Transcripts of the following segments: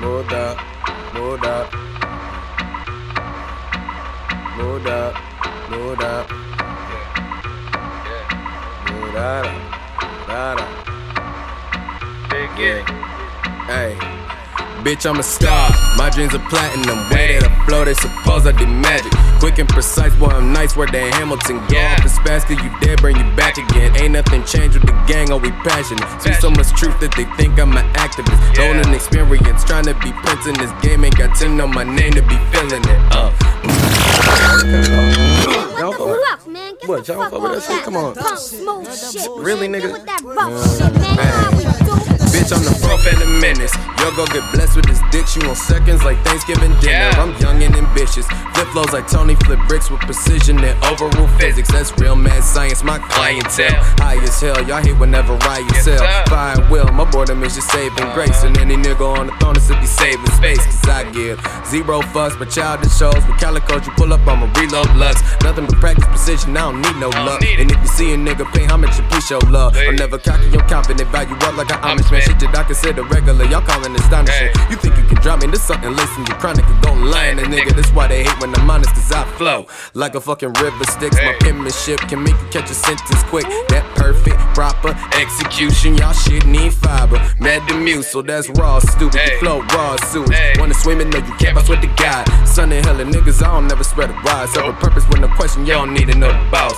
Moved up, moved up. Moved up, moved up. Moved up, moved up. Hey. Bitch, I'm a star. My dreams are platinum. Way that I flow, they suppose I did magic. Quick and precise, boy, I'm nice. Where they Hamilton go Yeah. off the spaz, till you dead, bring you back again. Ain't nothing changed with the gang, are we passionate? See so much truth that they think I'm an activist. Yeah. Golden experience, trying to be prince in this game. Ain't got to know my name to be feeling it. Uh. Y'all What the fuck, man? Get What, the y'all fuck fuck with off that shit? Come on. Punk smooth shit, Really, man. nigga? Get with that rough shit, man. You know how we do. Go get blessed with this dick. You on seconds like Thanksgiving dinner. Yeah. I'm young and ambitious. Flip flows like Tony, flip bricks with precision and overrule physics. That's real mad science, my clientele. High as hell, y'all hate whenever Yes, sell. Fire will, my boredom is just saving grace. And any nigga on the throne is to be saving space. Cause I give zero fucks, but childish shows. With calico, you pull up, I'ma reload lux. Nothing but practice precision, I don't need no don't luck. need. And if you see a nigga pay homage, you please show love. I'm Hey. never cocky, I'm confident, value up like an Amish man. Shit that I consider regular, y'all calling astonishing. Hey. You think you can drop me? This something lacing your chronic, you gon' lie a nigga. That's why they hate when I'm honest, cause I flow like a fucking river Styx. My penmanship can make you catch a sentence quick. That perfect, proper execution, y'all shit need fiber. Mad to muse, so that's raw, stupid. Hey. You flow raw, sewage. Hey. Wanna swim in, know you can't, I swear to God. Son of hell, niggas, I don't never spread a rise. Serve a purpose with no question, you don't need to know the boss.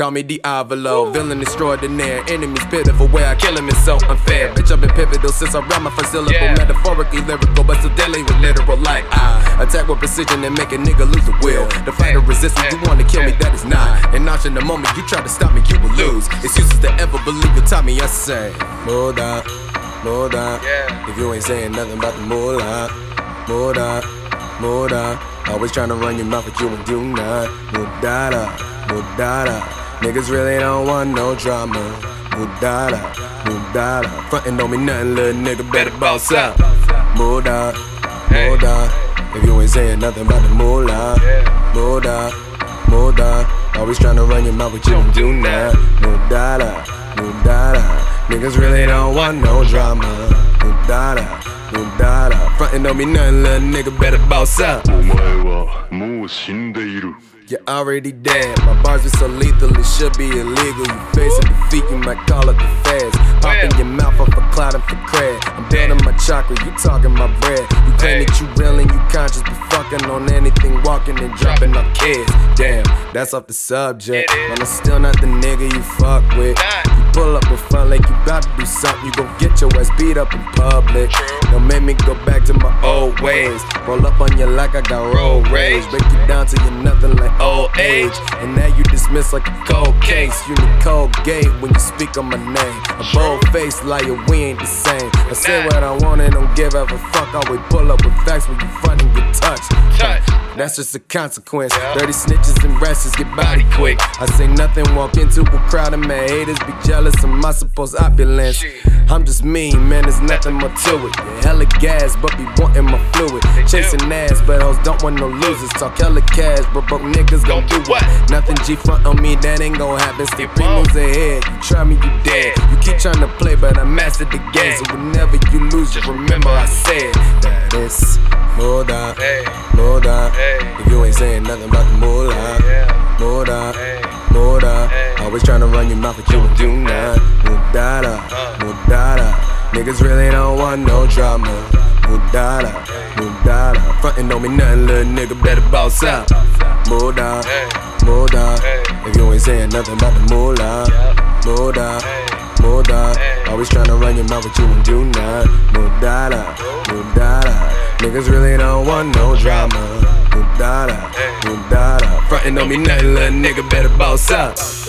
Call me Diavolo, villain extraordinaire. Enemies pitiful, where I kill him is so unfair. Bitch, I've been pivotal since I rap my first syllable. Yeah. Metaphorically lyrical, but still dealing with literal. Like I attack with precision and make a nigga lose the will. The fight of resistance, you wanna kill me, that is not. And notch in the moment you try to stop me, you will lose. It's useless to ever believe you taught me, I say. Hold up, hold up. Yeah. If you ain't saying nothing about the moolah, hold up. Always trying to run your mouth, but you won't do not. Mudada, mudada. Niggas really don't want no drama. Mudada, mudada. Frontin' on me nothing, little nigga better boss up. Muda, muda. If you ain't saying nothing about the moolah, muda, muda. Always trying to run your mouth, but you don't do not. Mudada, mudada. Niggas really don't want no drama. Mudada, mudada. Frontin' on me nothing, little nigga better boss up. お前はもう死んでいる You're already dead. My bars are so lethal, it should be illegal. You facing defeat, you might call it the feds. Pop in Well. your mouth off a cloud and for cred. I'm building my chakra, you talking my bread. You claim that you real and you conscious, but fucking on anything, walking and dropping our kids. Damn, that's off the subject. Man, I'm still not the nigga you fuck with. Pull up in front like you about to do something, you gon' get your ass beat up in public. Don't make me go back to my old ways. Roll up on you like I got road rage. Break you down to you nothing like old age. And now you dismiss like a cold case. You need cold gate when you speak on my name. A bold face liar, we ain't the same. I say what I want and don't give a fuck. I always pull up with facts when you front and get touched. Touch. That's just a consequence. Dirty snitches and rashes get body quick. I say nothing, walk into a crowd and my haters be jealous of my supposed opulence. I'm just mean, man, there's nothing more to it. Yeah, hella gas, but be wanting my fluid. Chasing ass, but hoes don't want no losers. Talk hella cash, but broke niggas gon' do what? Nothing G front on me, that ain't gon' happen. Still It moves ahead. You try me, you dead. You keep trying to play, but I mastered the game. So whenever you lose, just remember I said that it's Muda, Hey. Muda. Hey. If you ain't saying nothing about the moolah, Yeah. Muda, Hey. Muda. Hey. Always trying to run your mouth, but you don't do not. Mudada, uh. Mudada. Niggas really don't want no drama. Mudada, Mudada. Frontin' on me nothing, little nigga better boss up. Muda, Hey. If you ain't saying nothing about the moolah, Yeah. Muda, Hey. Muda. Hey. Always trying to run your mouth, but you don't do not. Mudada, Mudada. Niggas really don't want no drama. Mudada. On me nothing, little nigga better boss up.